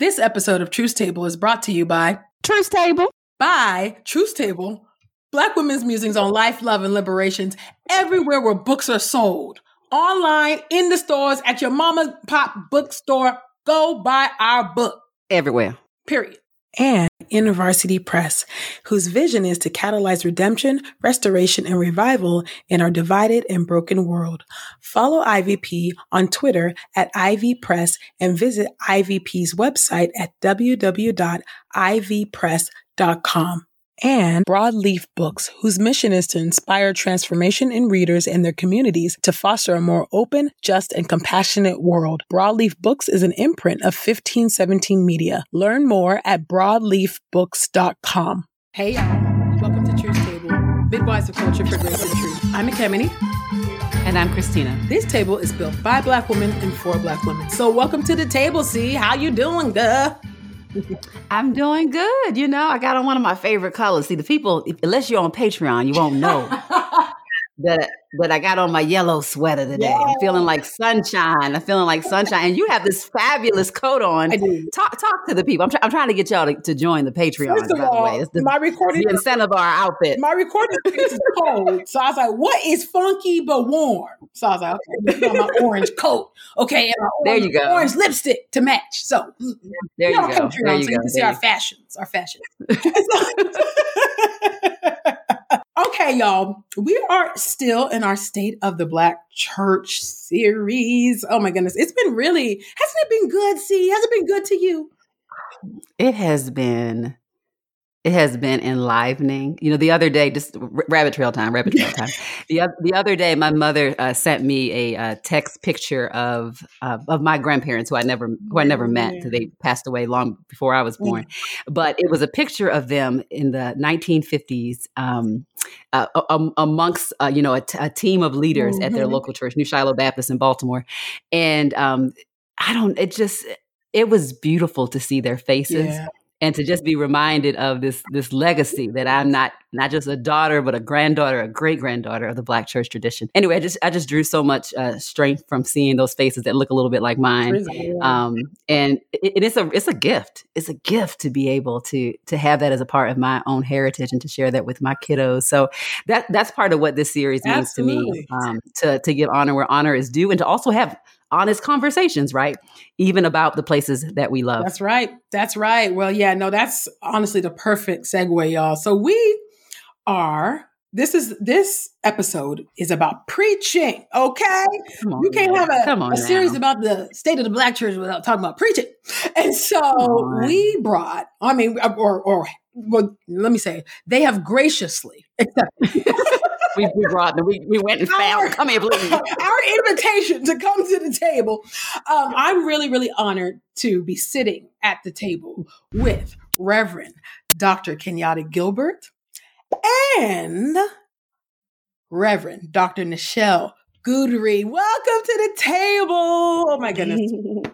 This episode of Truth Table is brought to you by Truth Table. By Truth Table, Black women's musings on life, love, and liberations everywhere where books are sold. Online, in the stores, at your mama's pop bookstore. Go buy our book. Everywhere. Period and InterVarsity Press, whose vision is to catalyze redemption, restoration, and revival in our divided and broken world. Follow IVP on Twitter at Ivy Press and visit IVP's website at www.ivpress.com and Broadleaf Books, whose mission is to inspire transformation in readers and their communities to foster a more open, just, and compassionate world. Broadleaf Books is an imprint of 1517 Media. Learn more at broadleafbooks.com. Hey, y'all. Welcome to Truth Table, Midwives of Culture for Grace and Truth. I'm Ekemini. And I'm Christina. This table is built by Black women and for Black women. So welcome to the table, See How you doing, girl? I'm doing good. You know, I got on one of my favorite colors. See, the people, unless you're on Patreon, you won't know that but I got on my yellow sweater today. Yeah. I'm feeling like sunshine. I'm feeling like sunshine. And you have this fabulous coat on. Talk talk to the people. I'm, I'm trying to get y'all to, to join the Patreon. First of all, the, my recording the incentive of our outfit. My recording is cold, so I was like, "What is funky but warm?" So I was like, "Okay, my orange coat, okay, and orange, there you go, orange lipstick to match." So there you go. Patreon, there you so go. you can see our fashions, our fashions. Okay, y'all, we are still in our State of the Black Church series. Oh my goodness. It's been really, hasn't it been good? See, has it been good to you? It has been it has been enlivening. You know, the other day, just rabbit trail time, rabbit trail time. the, the other day, my mother uh, sent me a, a, text picture of uh, of my grandparents who I never who I never met. Yeah. They passed away long before I was born, but it was a picture of them in the 1950s um, uh, amongst uh, you know a, t- a team of leaders mm-hmm. at their mm-hmm. local church, New Shiloh Baptist in Baltimore, and um, I don't. It just it was beautiful to see their faces. Yeah and to just be reminded of this this legacy that I'm not not just a daughter but a granddaughter, a great granddaughter of the Black church tradition. Anyway, I just I just drew so much uh, strength from seeing those faces that look a little bit like mine, um, and it, it's a it's a gift. It's a gift to be able to to have that as a part of my own heritage and to share that with my kiddos. So that that's part of what this series means Absolutely. to me. Um, to to give honor where honor is due, and to also have honest conversations, right? Even about the places that we love. That's right. That's right. Well, yeah, no, that's honestly the perfect segue, y'all. So we are this is this episode is about preaching okay on, you can't have a, a series about the state of the black church without talking about preaching and so we brought i mean or or well, let me say they have graciously accepted we, we brought them. We, we went and found. Our, come here, please. Our invitation to come to the table. Um, I'm really, really honored to be sitting at the table with Reverend Dr. Kenyatta Gilbert and Reverend Dr. Nichelle Guidry. Welcome to the table. Oh my goodness.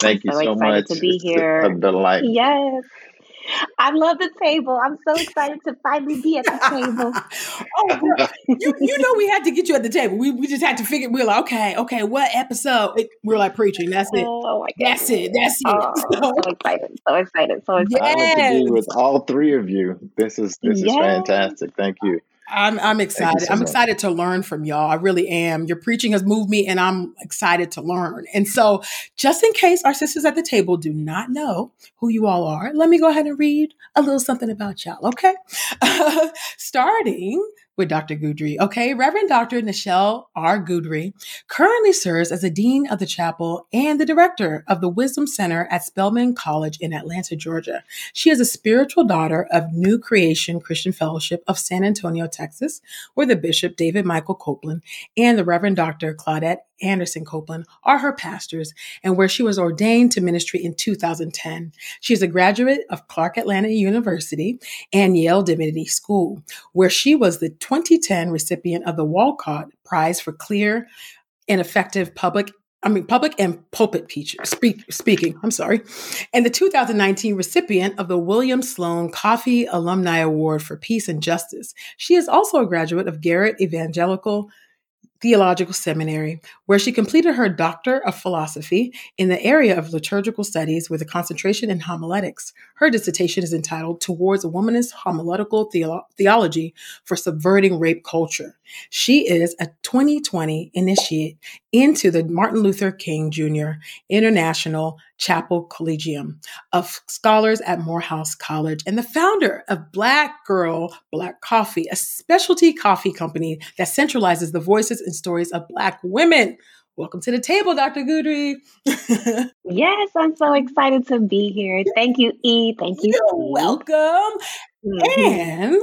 Thank you so, so much. To be here. A delight. Yes. I love the table. I'm so excited to finally be at the table. oh, you, you know we had to get you at the table. We, we just had to figure. We are like, okay, okay, what episode? We are like preaching. That's it. Oh, oh my That's it. That's it. Oh, so, so excited. So excited. So excited. Yes. to be with all three of you. This is this yes. is fantastic. Thank you. I'm I'm excited. So I'm much. excited to learn from y'all. I really am. Your preaching has moved me and I'm excited to learn. And so, just in case our sisters at the table do not know who you all are, let me go ahead and read a little something about y'all, okay? starting with Dr. Guidry. Okay, Reverend Dr. Nichelle R. Guidry currently serves as the Dean of the Chapel and the Director of the Wisdom Center at Spelman College in Atlanta, Georgia. She is a spiritual daughter of New Creation Christian Fellowship of San Antonio, Texas, where the Bishop David Michael Copeland and the Reverend Dr. Claudette Anderson Copeland are her pastors and where she was ordained to ministry in 2010. She is a graduate of Clark Atlanta University and Yale Divinity School, where she was the 2010 recipient of the Walcott Prize for Clear and Effective Public I mean, public and pulpit teacher, speak, speaking, I'm sorry, and the 2019 recipient of the William Sloane Coffin Alumni Award for Peace and Justice. She is also a graduate of Garrett Evangelical Theological Seminary, where she completed her Doctor of Philosophy in the area of liturgical studies with a concentration in homiletics. Her dissertation is entitled Towards a Womanist Homiletical Theolo- Theology for Subverting Rape Culture. She is a 2020 initiate into the Martin Luther King Jr. International Chapel Collegium of Scholars at Morehouse College and the founder of Black Girl Black Coffee, a specialty coffee company that centralizes the voices and stories of Black women. Welcome to the table, Dr. Guidry. yes, I'm so excited to be here. Thank you, E. Thank you. You're welcome. Mm-hmm. And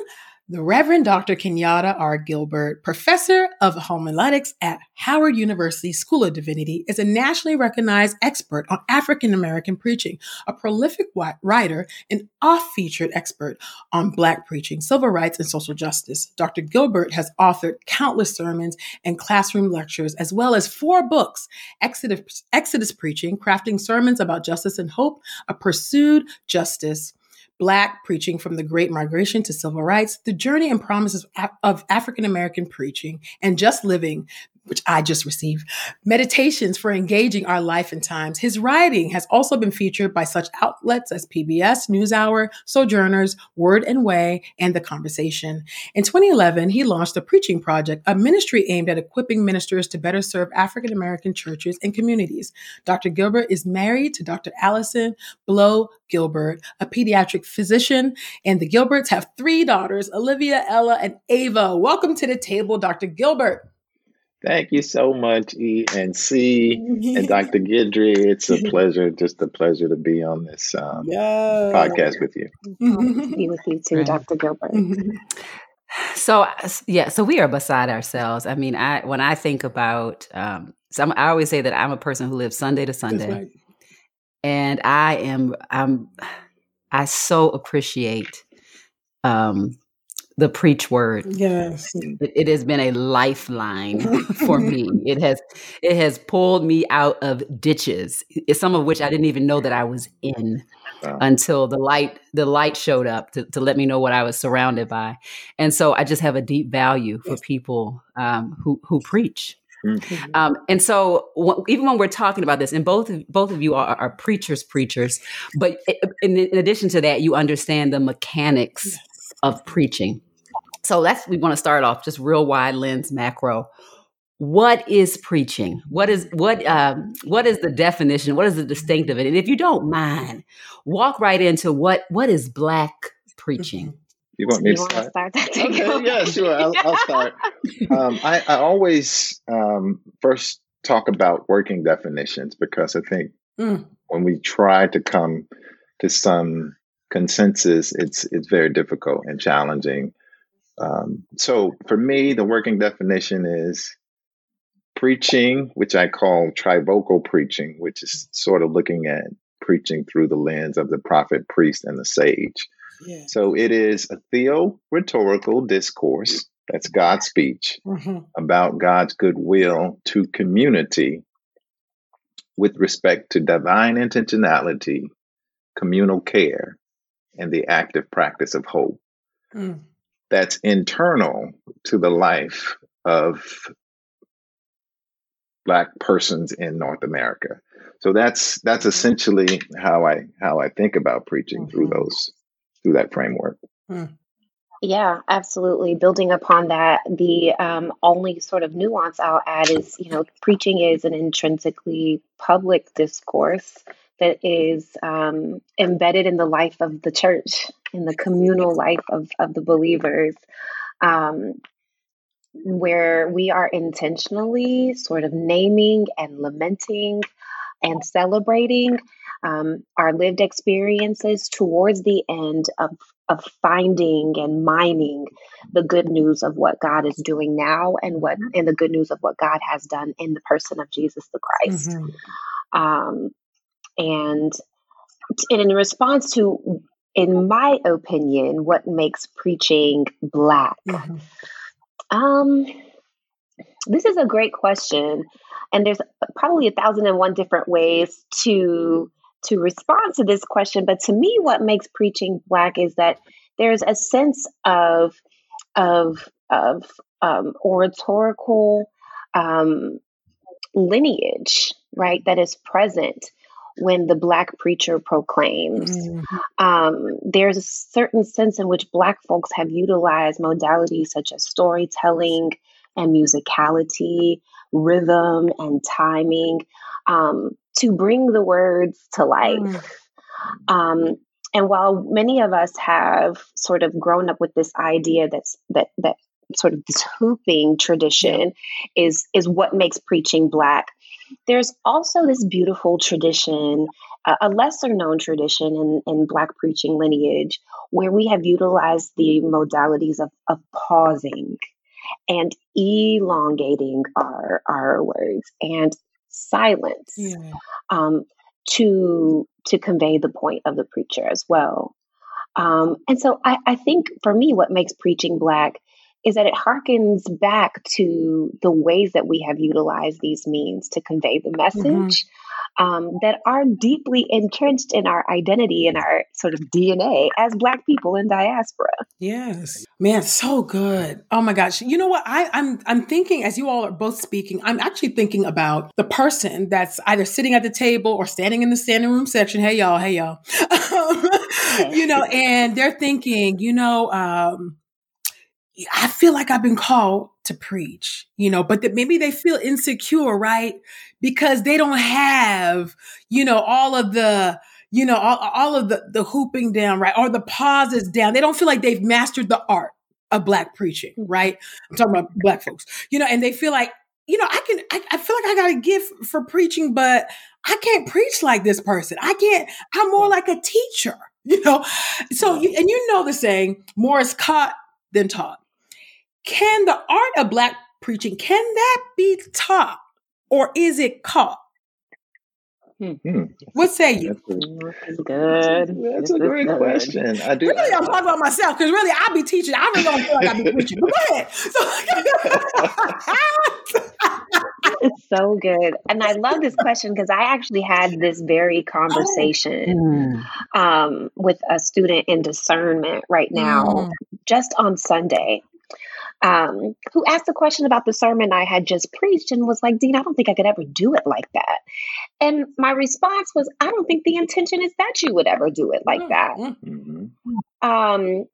the Reverend Dr. Kenyatta R. Gilbert, professor of homiletics at Howard University School of Divinity, is a nationally recognized expert on African American preaching, a prolific writer and oft featured expert on Black preaching, civil rights, and social justice. Dr. Gilbert has authored countless sermons and classroom lectures, as well as four books Exodus, Exodus Preaching, Crafting Sermons About Justice and Hope, A Pursued Justice Black preaching from the Great Migration to Civil Rights, the journey and promises of African American preaching, and just living which I just received, meditations for engaging our life and times. His writing has also been featured by such outlets as PBS, NewsHour, Sojourners, Word and Way, and The Conversation. In 2011, he launched the Preaching Project, a ministry aimed at equipping ministers to better serve African American churches and communities. Dr. Gilbert is married to Dr. Allison Blow Gilbert, a pediatric physician, and the Gilberts have three daughters, Olivia, Ella, and Ava. Welcome to the table, Dr. Gilbert. Thank you so much, E and C and Dr. Guidry. It's a pleasure, just a pleasure to be on this um, yeah. podcast with you. be with you too. Dr. Gilbert. So yeah, so we are beside ourselves. I mean, I when I think about, um, so I'm, i always say that I'm a person who lives Sunday to Sunday, right. and I am I'm I so appreciate um, the preach word. Yes. It, it, has been a lifeline for me. It has it has pulled me out of ditches, some of which I didn't even know that I was in wow. until the light the light showed up to, to let me know what I was surrounded by. And so I just have a deep value for yes. people um, who who preach. Mm-hmm. Um, and so, w- even when we're talking about this, and both of, both of you are, are preachers, preachers, but in, in, addition to that, you understand the mechanics yes. of preaching. So that's we want to start off just real wide lens macro. What is preaching? What is what um, what is the definition? What is the distinctive of it? And if you don't mind, walk right into what what is black preaching. You want me you to start? start okay, yeah, sure. I'll, I'll start. Um, I, I, always um, first talk about working definitions because I think mm. when we try to come to some consensus, it's it's very difficult and challenging um, so for me, the working definition is preaching, which I call trivocal preaching, which is sort of looking at preaching through the lens of the prophet, priest, and the sage. Yeah. So it is a theo rhetorical discourse, that's God's speech, mm-hmm. about God's goodwill to community with respect to divine intentionality, communal care, and the active practice of hope. Mm that's internal to the life of black persons in North America. So that's that's essentially how I how I think about preaching mm-hmm. through those through that framework. Mm. Yeah, absolutely. Building upon that, the um, only sort of nuance I'll add is, you know, preaching is an intrinsically public discourse that is um, embedded in the life of the church, in the communal life of, of the believers, um, where we are intentionally sort of naming and lamenting and celebrating um, our lived experiences towards the end of, of finding and mining the good news of what God is doing now and what and the good news of what God has done in the person of Jesus the Christ. Mm-hmm. Um, and and in response to in my opinion what makes preaching black mm-hmm. um this is a great question. And there's probably a thousand and one different ways to to respond to this question. But to me what makes preaching black is that there's a sense of of of um, oratorical um, lineage, right, that is present when the Black preacher proclaims. Mm-hmm. Um, there's a certain sense in which Black folks have utilized modalities such as storytelling and musicality, rhythm and timing um, to bring the words to life. Mm-hmm. Um, and while many of us have sort of grown up with this idea that's that that sort of this hooping tradition is is what makes preaching black there's also this beautiful tradition uh, a lesser known tradition in, in black preaching lineage where we have utilized the modalities of, of pausing and elongating our our words and silence yeah. um, to to convey the point of the preacher as well um, and so I, I think for me what makes preaching black is that it harkens back to the ways that we have utilized these means to convey the message mm-hmm. um, that are deeply entrenched in our identity and our sort of DNA as Black people in diaspora. Yes, man, so good. Oh my gosh, you know what? I, I'm I'm thinking as you all are both speaking, I'm actually thinking about the person that's either sitting at the table or standing in the standing room section. Hey y'all, hey y'all, you know, and they're thinking, you know. Um, I feel like I've been called to preach, you know, but that maybe they feel insecure, right? Because they don't have, you know, all of the, you know, all, all of the, the hooping down, right? Or the pauses down. They don't feel like they've mastered the art of black preaching, right? I'm talking about black folks, you know, and they feel like, you know, I can, I, I feel like I got a gift for preaching, but I can't preach like this person. I can't, I'm more like a teacher, you know? So, and you know the saying, more is caught than taught. Can the art of black preaching can that be taught or is it caught? Hmm. hmm. What say you? That's a, good. That's a great question. I do. Really, I'm talking about myself because really, I be teaching. I really don't feel like I be preaching. But go ahead. So, it's so good, and I love this question because I actually had this very conversation oh. um, with a student in discernment right now, mm. just on Sunday um, who asked a question about the sermon I had just preached and was like, Dean, I don't think I could ever do it like that. And my response was, I don't think the intention is that you would ever do it like that. Mm-hmm. Um,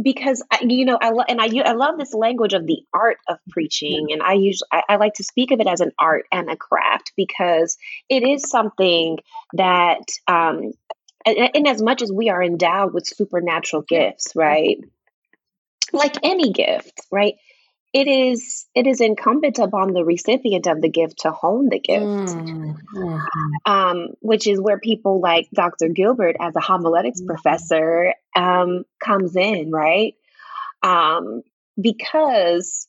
because I, you know, I lo- and I I love this language of the art of preaching, and I usually I, I like to speak of it as an art and a craft because it is something that, um, in as much as we are endowed with supernatural gifts, right? Like any gift, right? It is it is incumbent upon the recipient of the gift to hone the gift, mm-hmm. um, which is where people like Dr. Gilbert, as a homiletics mm-hmm. professor, um, comes in, right? Um, because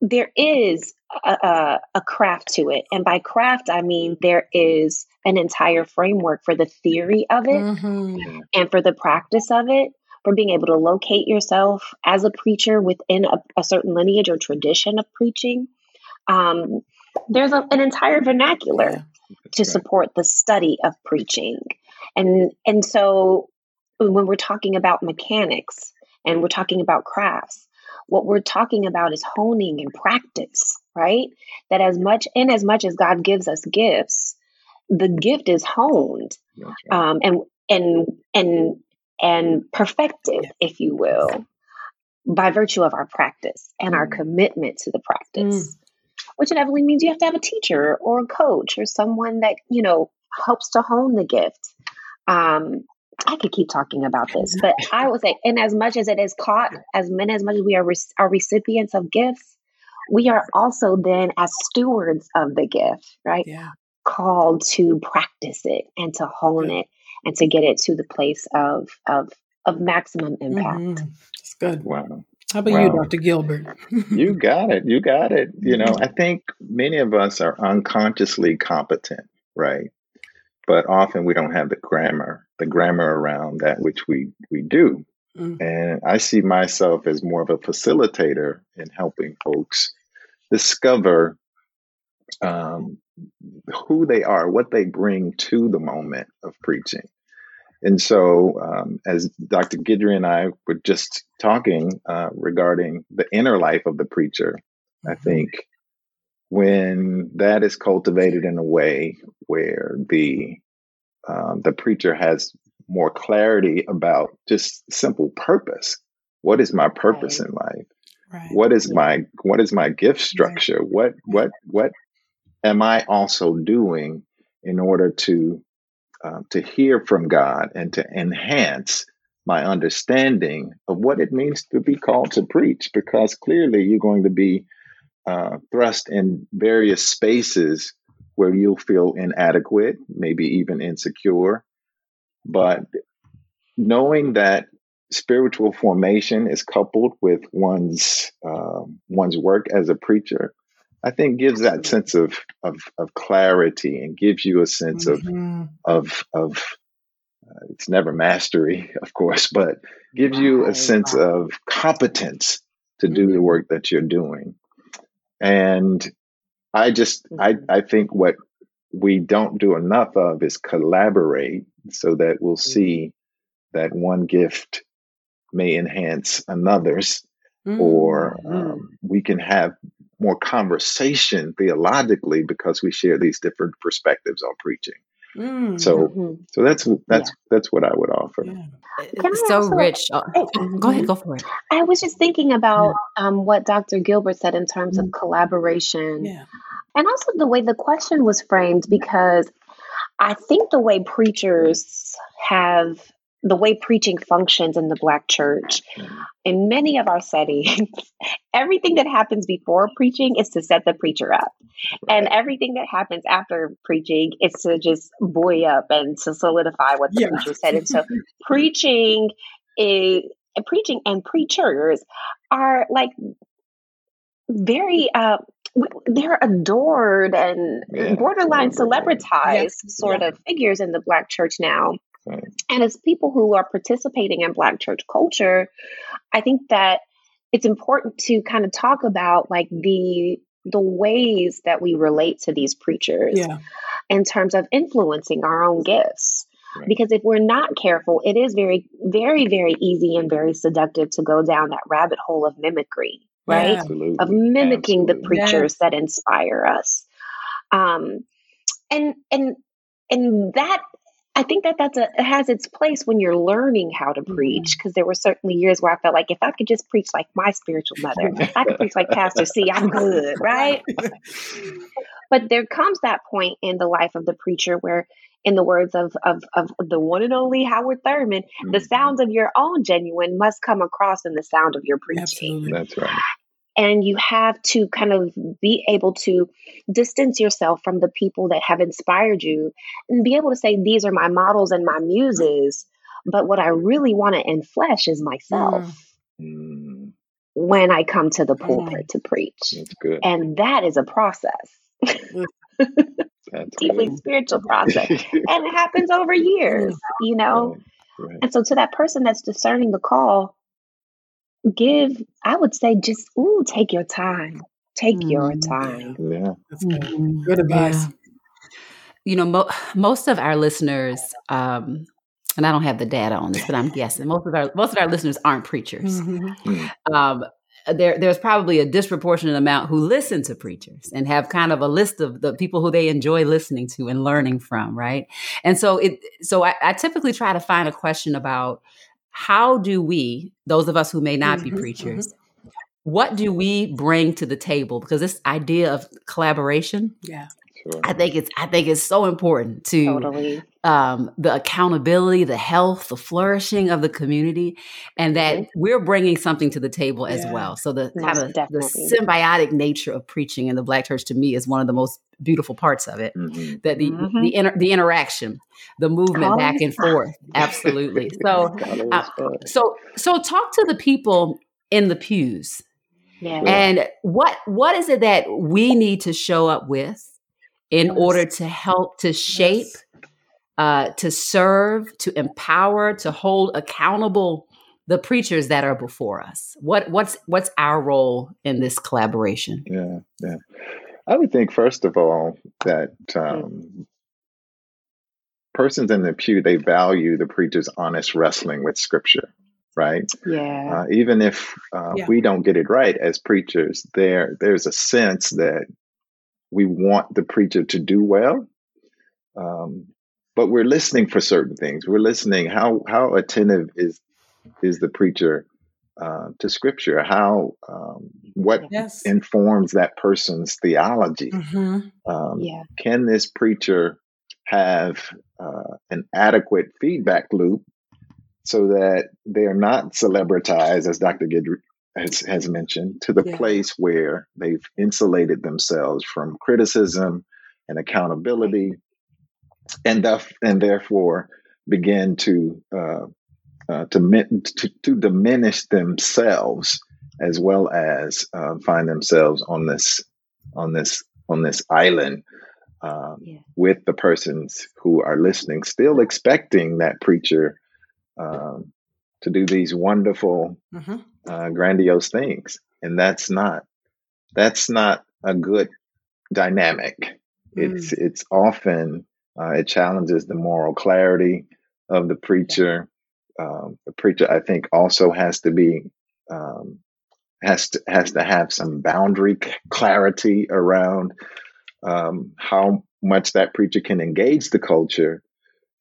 there is a, a, a, craft to it. And by craft, I mean there is an entire framework for the theory of it mm-hmm. and for the practice of it for being able to locate yourself as a preacher within a, a certain lineage or tradition of preaching. Um, there's a, an entire vernacular yeah, to right. support the study of preaching. And, and so when we're talking about mechanics and we're talking about crafts, what we're talking about is honing and practice, right? That as much, in as much as God gives us gifts, the gift is honed. Um, and and and and perfected, if you will, by virtue of our practice and our mm. commitment to the practice. Mm. Which inevitably means you have to have a teacher or a coach or someone that, you know, helps to hone the gift. Um, I could keep talking about this, but I would say, in as much as it is caught, as many as much as we are, re- are recipients of gifts, we are also then as stewards of the gift, right? Yeah. Called to practice it and to hone it and to get it to the place of of of maximum impact. Mm-hmm. It's good. Wow. How about wow. you, Dr. Gilbert? you got it. You got it. You know, I think many of us are unconsciously competent, right? But often we don't have the grammar, the grammar around that which we we do. Mm-hmm. And I see myself as more of a facilitator in helping folks discover um, who they are, what they bring to the moment of preaching. And so, um, as Dr. Guidry and I were just talking uh, regarding the inner life of the preacher, I mm-hmm. think when that is cultivated in a way where the um, the preacher has more clarity about just simple purpose. What is my purpose right. in life? Right. What is my what is my gift structure? Right. What what what am I also doing in order to uh, to hear from God and to enhance my understanding of what it means to be called to preach? Because clearly you're going to be uh, thrust in various spaces where you'll feel inadequate, maybe even insecure. But knowing that spiritual formation is coupled with one's uh, one's work as a preacher, I think gives that sense of of, of clarity and gives you a sense mm-hmm. of of of uh, it's never mastery, of course, but gives you a sense of competence to do the mm-hmm. work that you're doing. And I just I mm-hmm. I think what we don't do enough of is collaborate so that we'll mm-hmm. see that one gift may enhance another's mm-hmm. or um, we can have more conversation theologically because we share these different perspectives on preaching mm-hmm. so so that's that's yeah. that's what i would offer yeah. it's so also, rich oh, go ahead go for it i was just thinking about um, what dr gilbert said in terms of collaboration yeah. and also the way the question was framed because i think the way preachers have the way preaching functions in the Black church. In many of our settings, everything that happens before preaching is to set the preacher up. And everything that happens after preaching is to just buoy up and to solidify what the yeah. preacher said. And so preaching is preaching and preachers are like very uh they're adored and yeah. borderline celebritized sort yeah. of figures in the black church now and as people who are participating in Black church culture, I think that it's important to kind of talk about like the the ways that we relate to these preachers yeah. in terms of influencing our own gifts. Right. Because if we're not careful, it is very, very, very easy and very seductive to go down that rabbit hole of mimicry, right? Yeah, of mimicking Absolutely. the preachers yes. that inspire us. Um, and and and that I think that that's a it has its place when you're learning how to preach because mm-hmm. there were certainly years where I felt like if I could just preach like my spiritual mother, if I could preach like Pastor C, I'm good, right? but there comes that point in the life of the preacher where in the words of, of, of the one and only Howard Thurman, mm-hmm. the sounds of your own genuine must come across in the sound of your preaching. Absolutely. That's right and you have to kind of be able to distance yourself from the people that have inspired you and be able to say these are my models and my muses but what i really want to enflesh is myself mm. when i come to the pulpit mm. to preach and that is a process deeply good. spiritual process and it happens over years you know right. Right. and so to that person that's discerning the call give, I would say, just, ooh, take your time. Take mm your time. Yeah. That's good. mm Good advice. Yeah. You know, mo- most of our listeners, um, and I don't have the data on this, but I'm guessing most of our most of our listeners aren't preachers. Mm-hmm. Mm. Um, there, there's probably a disproportionate amount who listen to preachers and have kind of a list of the people who they enjoy listening to and learning from, right? And so it, so I, I typically try to find a question about how do we, those of us who may not mm-hmm, be preachers, mm-hmm. what do we bring to the table? Because this idea of collaboration, yeah, Sure. I think it's I think it's so important to totally. Um, the accountability, the health, the flourishing of the community, and that mm-hmm. we're bringing something to the table yeah. as well. So the kind of the symbiotic nature of preaching in the Black church to me is one of the most beautiful parts of it. Mm-hmm. That the mm-hmm. the inter, the interaction, the movement back and forth, absolutely. So uh, so so talk to the people in the pews. Yeah. And what what is it that we need to show up with in yes. order to help to shape, yes. Uh, to serve, to empower, to hold accountable the preachers that are before us. What what's what's our role in this collaboration? Yeah, yeah. I would think first of all that um, persons in the pew they value the preacher's honest wrestling with Scripture right? Yeah. Uh, even if uh, yeah. we don't get it right as preachers, there there's a sense that we want the preacher to do well. Um, but we're listening for certain things. We're listening. How how attentive is is the preacher uh, to Scripture? How um, what yes. informs that person's theology? Mm-hmm. Um, yeah. Can this preacher have uh, an adequate feedback loop so that they're not celebritized, as Dr. Guidry has, has mentioned, to the yeah. place where they've insulated themselves from criticism and accountability and and therefore begin to uh, uh, to, to, to diminish themselves as well as uh, find themselves on this on this on this island um, yeah. with the persons who are listening, still expecting that preacher um, to do these wonderful, mm-hmm. uh, grandiose things, and that's not that's not a good dynamic. Mm. It's it's often uh, it challenges the moral clarity of the preacher. Um, the preacher, I think, also has to be um, has to has to have some boundary clarity around um, how much that preacher can engage the culture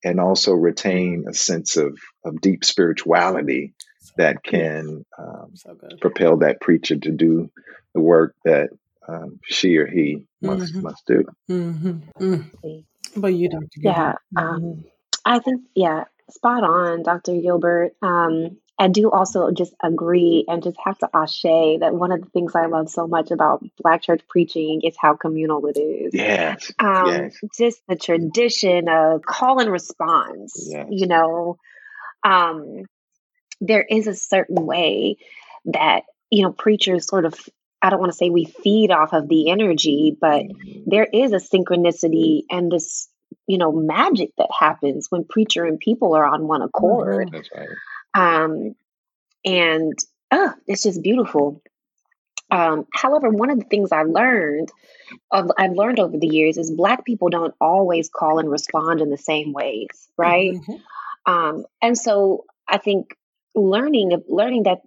and also retain a sense of of deep spirituality that can um, so propel that preacher to do the work that um, she or he must mm-hmm. must do. Mm-hmm. Mm-hmm. But you, Dr. Yeah, um, I think yeah, spot on, Dr. Gilbert. Um, I do also just agree and just have to ashe that one of the things I love so much about Black church preaching is how communal it is. Yes. Um, yes. Just the tradition of call and response. Yes. You know, um, there is a certain way that you know preachers sort of I don't want to say we feed off of the energy, but mm-hmm. there is a synchronicity and this, you know, magic that happens when preacher and people are on one accord. Mm-hmm. That's right. Um, and oh, it's just beautiful. Um, however, one of the things I learned, I've learned over the years, is Black people don't always call and respond in the same ways, right? Mm-hmm. Um, and so I think learning learning that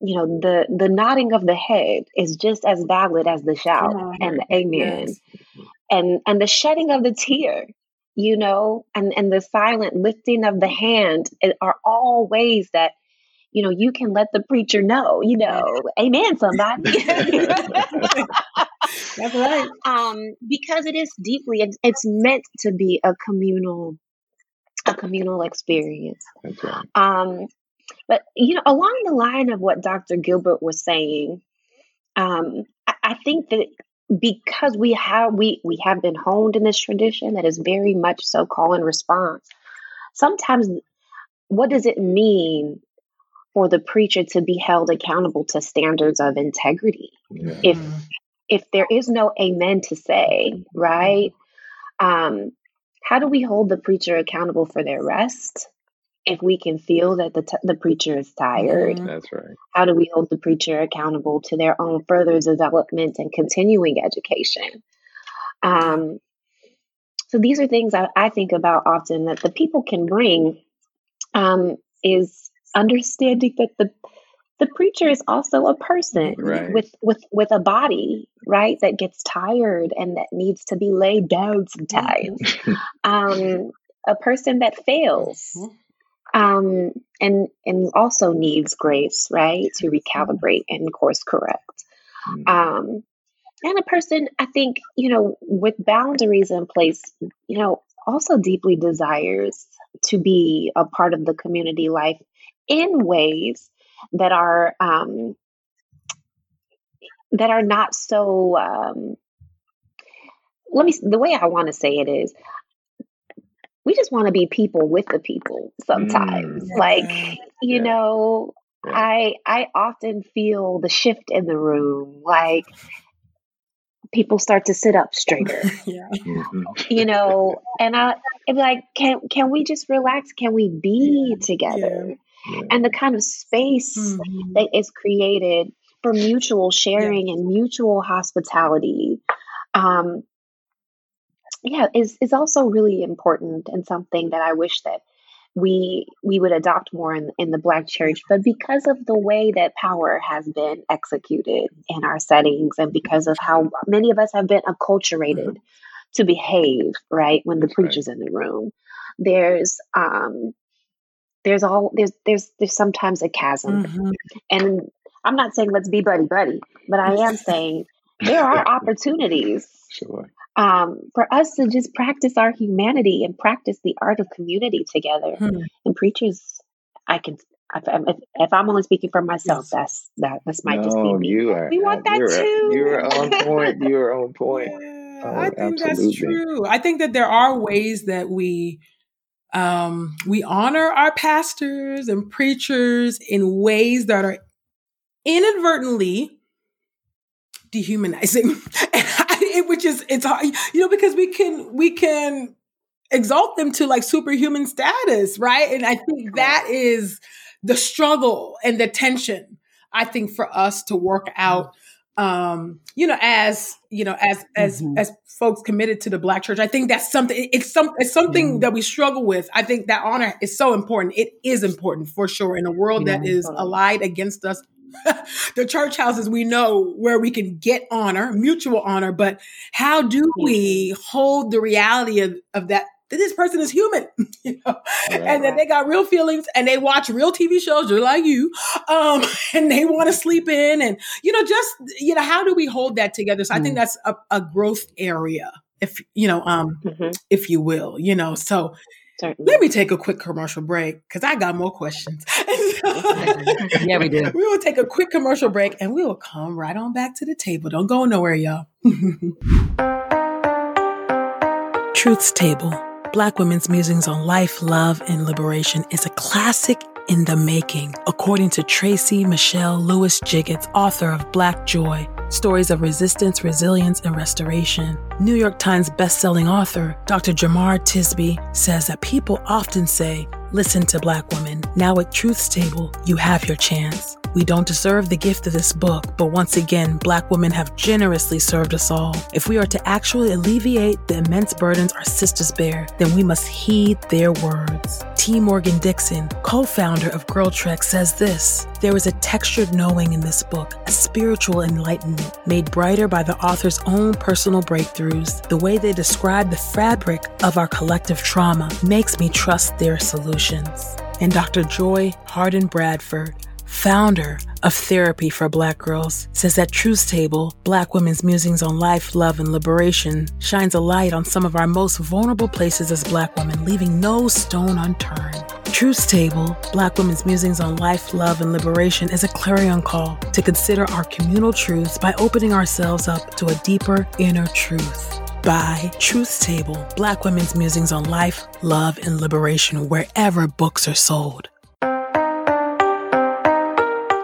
you know the the nodding of the head is just as valid as the shout and the amen. Yes. and and the shedding of the tear you know and and the silent lifting of the hand are all ways that you know you can let the preacher know you know amen somebody. That's right. Um because it is deeply it's meant to be a communal a communal experience. Right. um but you know, along the line of what Dr. Gilbert was saying, um, I, I think that because we have we we have been honed in this tradition that is very much so call and response. Sometimes, what does it mean for the preacher to be held accountable to standards of integrity? Yeah. If if there is no amen to say, right? Um, how do we hold the preacher accountable for their rest? If we can feel that the, t- the preacher is tired, mm-hmm. that's right. How do we hold the preacher accountable to their own further development and continuing education? Um, so these are things I, I, think about often that the people can bring um, is understanding that the the preacher is also a person right. with with with a body right that gets tired and that needs to be laid down sometimes um, a person that fails mm-hmm um, and and also needs grace, right, to recalibrate and course correct. Mm-hmm. Um, and a person, I think, you know, with boundaries in place, you know, also deeply desires to be a part of the community life in ways that are um, that are not so. Um, let me. The way I want to say it is, we just want to be people with the people sometimes. Mm. Like, you yeah. know, yeah. I I often feel the shift in the room. Like people start to sit up straighter. yeah. Mm-hmm. You know, and I am like, can can we just relax? Can we be together? Yeah. And the kind of space mm-hmm. that is created for mutual sharing and mutual hospitality. Um, yeah, is is also really important and something that I wish that we we would adopt more in, in the black church but because of the way that power has been executed in our settings and because of how many of us have been acculturated mm-hmm. to behave right when the preacher's right. in the room there's um there's all there's there's there's sometimes a chasm mm-hmm. and i'm not saying let's be buddy buddy but i am saying there are opportunities sure um, for us to just practice our humanity and practice the art of community together. Hmm. And preachers, I can. If, if, I'm only speaking for myself, yes. that's that. This might no, just be me. You are, we want that you're, too. You're on point. You're on point. Yeah, oh, I think absolutely. that's true. I think that there are ways that we um, we honor our pastors and preachers in ways that are inadvertently dehumanizing. which is it's hard, you know, because we can we can exalt them to like superhuman status, right? And I think that is the struggle and the tension. I think for us to work out um you know as you know as as mm-hmm. as folks committed to the black church i think that's something it's some it's something mm-hmm. that we struggle with i think that honor is so important it is important for sure in a world yeah. that is allied against us the church houses we know where we can get honor, mutual honor, but how do we hold the reality of, of that? That this person is human, you know, yeah. and that they got real feelings and they watch real TV shows just like you, um, and they want to sleep in, and you know, just you know, how do we hold that together? So. I think mm. that's a, a, growth area, if you know, um, mm-hmm. if you will, you know. So Certainly. Let me take a quick commercial break because I got more questions. yeah, we do. We will take a quick commercial break and we will come right on back to the table. Don't go nowhere, y'all. Truth's Table Black Women's Musings on Life, Love, and Liberation is a classic in the making, according to Tracy Michelle Lewis Giggetts, author of Black Joy stories of resistance, resilience, and restoration. New York Times bestselling author Dr. Jemar Tisby says that people often say, Listen to Black women. Now at Truth's Table, you have your chance. We don't deserve the gift of this book, but once again, Black women have generously served us all. If we are to actually alleviate the immense burdens our sisters bear, then we must heed their words. T. Morgan Dixon, co founder of Girl Trek, says this There is a textured knowing in this book, a spiritual enlightenment made brighter by the author's own personal breakthroughs. The way they describe the fabric of our collective trauma makes me trust their solutions. And Dr. Joy Harden Bradford, founder of Therapy for Black Girls, says that Truth's Table, Black Women's Musings on Life, Love, and Liberation, shines a light on some of our most vulnerable places as Black women, leaving no stone unturned. Truth's Table, Black Women's Musings on Life, Love, and Liberation is a clarion call to consider our communal truths by opening ourselves up to a deeper inner truth. Buy Truth's Table, Black Women's Musings on Life, Love, and Liberation wherever books are sold.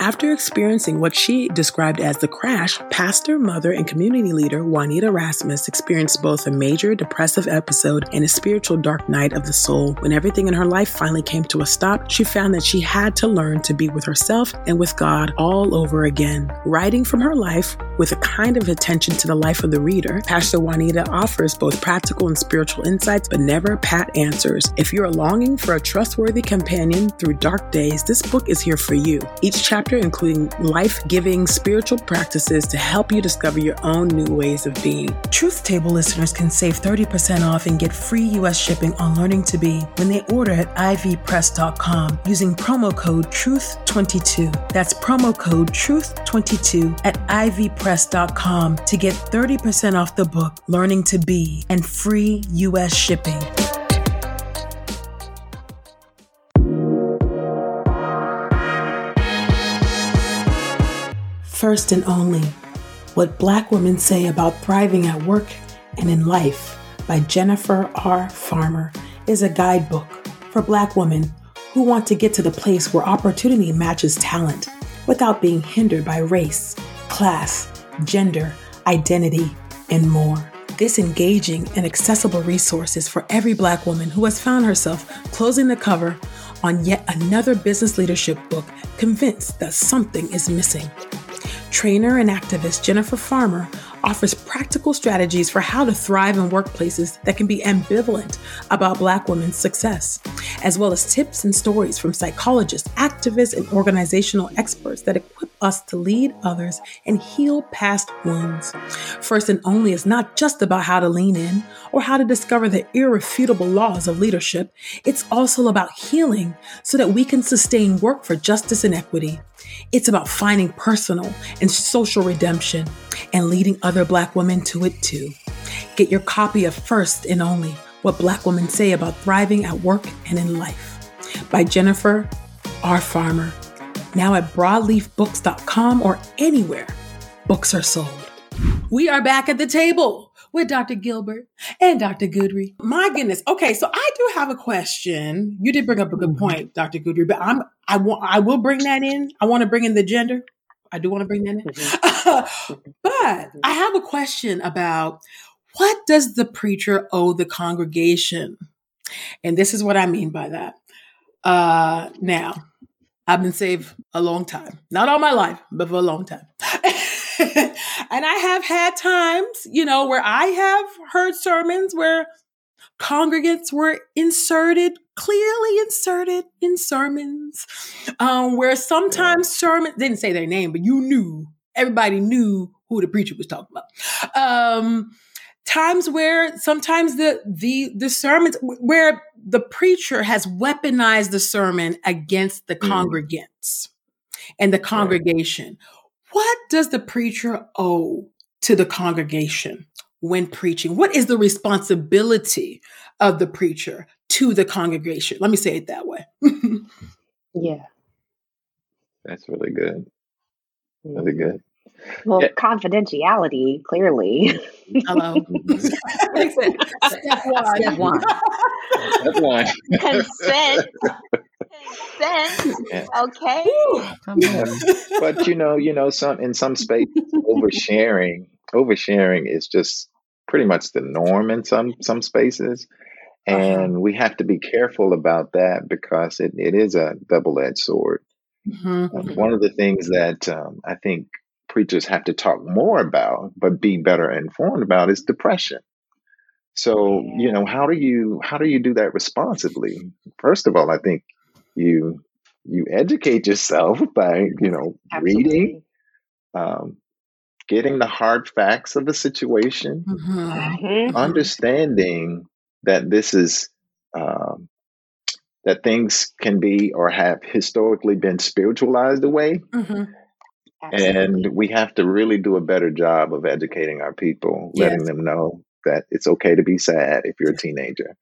After experiencing what she described as the crash, pastor, mother, and community leader Juanita Rasmus experienced both a major depressive episode and a spiritual dark night of the soul. When everything in her life finally came to a stop, she found that she had to learn to be with herself and with God all over again. Writing from her life with a kind of attention to the life of the reader, Pastor Juanita offers both practical and spiritual insights, but never pat answers. If you are longing for a trustworthy companion through dark days, this book is here for you. Each chapter chapter, including life giving spiritual practices to help you discover your own new ways of being. Truth Table listeners can save 30% off and get free U.S. shipping on Learning to Be when they order at ivpress.com using promo code TRUTH22. That's promo code TRUTH22 at ivpress.com to get 30% off the book Learning to Be and free U.S. shipping. First and only What Black Women Say About Thriving at Work and in Life by Jennifer R. Farmer is a guidebook for Black women who want to get to the place where opportunity matches talent without being hindered by race, class, gender, identity, and more. This engaging and accessible resource is for every Black woman who has found herself closing the cover on yet another business leadership book, convinced that something is missing. Trainer and activist Jennifer Farmer offers practical strategies for how to thrive in workplaces that can be ambivalent about Black women's success. as well as tips and stories from psychologists, activists, and organizational experts that equip us to lead others and heal past wounds. First and Only is not just about how to lean in or how to discover the irrefutable laws of leadership, it's also about healing so that we can sustain work for justice and equity. It's about finding personal and social redemption and leading other Black women to it too. Get your copy of First and Only What Black Women Say About Thriving at Work and in Life by Jennifer R. Farmer. Now at broadleafbooks.com or anywhere books are sold. We are back at the table with Dr. Gilbert and Dr. Guidry. My goodness. Okay, so I do have a question. You did bring up a good point, Dr. Guidry, but I'm I want I will bring that in. I want to bring in the gender. I do want to bring that in. Mm-hmm. but I have a question about what does the preacher owe the congregation? And this is what I mean by that. Uh, now, I've been saved a long time, not all my life, but for a long time. and I have had times, you know, where I have heard sermons where congregants were inserted, clearly inserted in sermons, um, where sometimes sermons didn't say their name, but you knew, everybody knew who the preacher was talking about. Um, times where sometimes the the the sermons where the preacher has weaponized the sermon against the mm. congregants and the congregation. Right. What does the preacher owe to the congregation when preaching? What is the responsibility of the preacher to the congregation? Let me say it that way. yeah. That's really good. Really good. Well, yeah. confidentiality, clearly. Hello. Step one. Step one. Step one. Consent. Consent. Yeah. Okay. Yeah. But you know, you know, some in some spaces, oversharing, oversharing is just pretty much the norm in some some spaces. And uh-huh. we have to be careful about that because it, it is a double edged sword. Mm-hmm. Uh, one of the things that um, I think preachers have to talk more about, but be better informed about is depression. So, you know, how do you how do you do that responsibly? First of all, I think you you educate yourself by, you know, Absolutely. reading, um, getting the hard facts of the situation, mm-hmm. mm-hmm. understanding that this is um, that things can be or have historically been spiritualized away. Mm-hmm. And we have to really do a better job of educating our people, letting yes. them know that it's okay to be sad if you're a teenager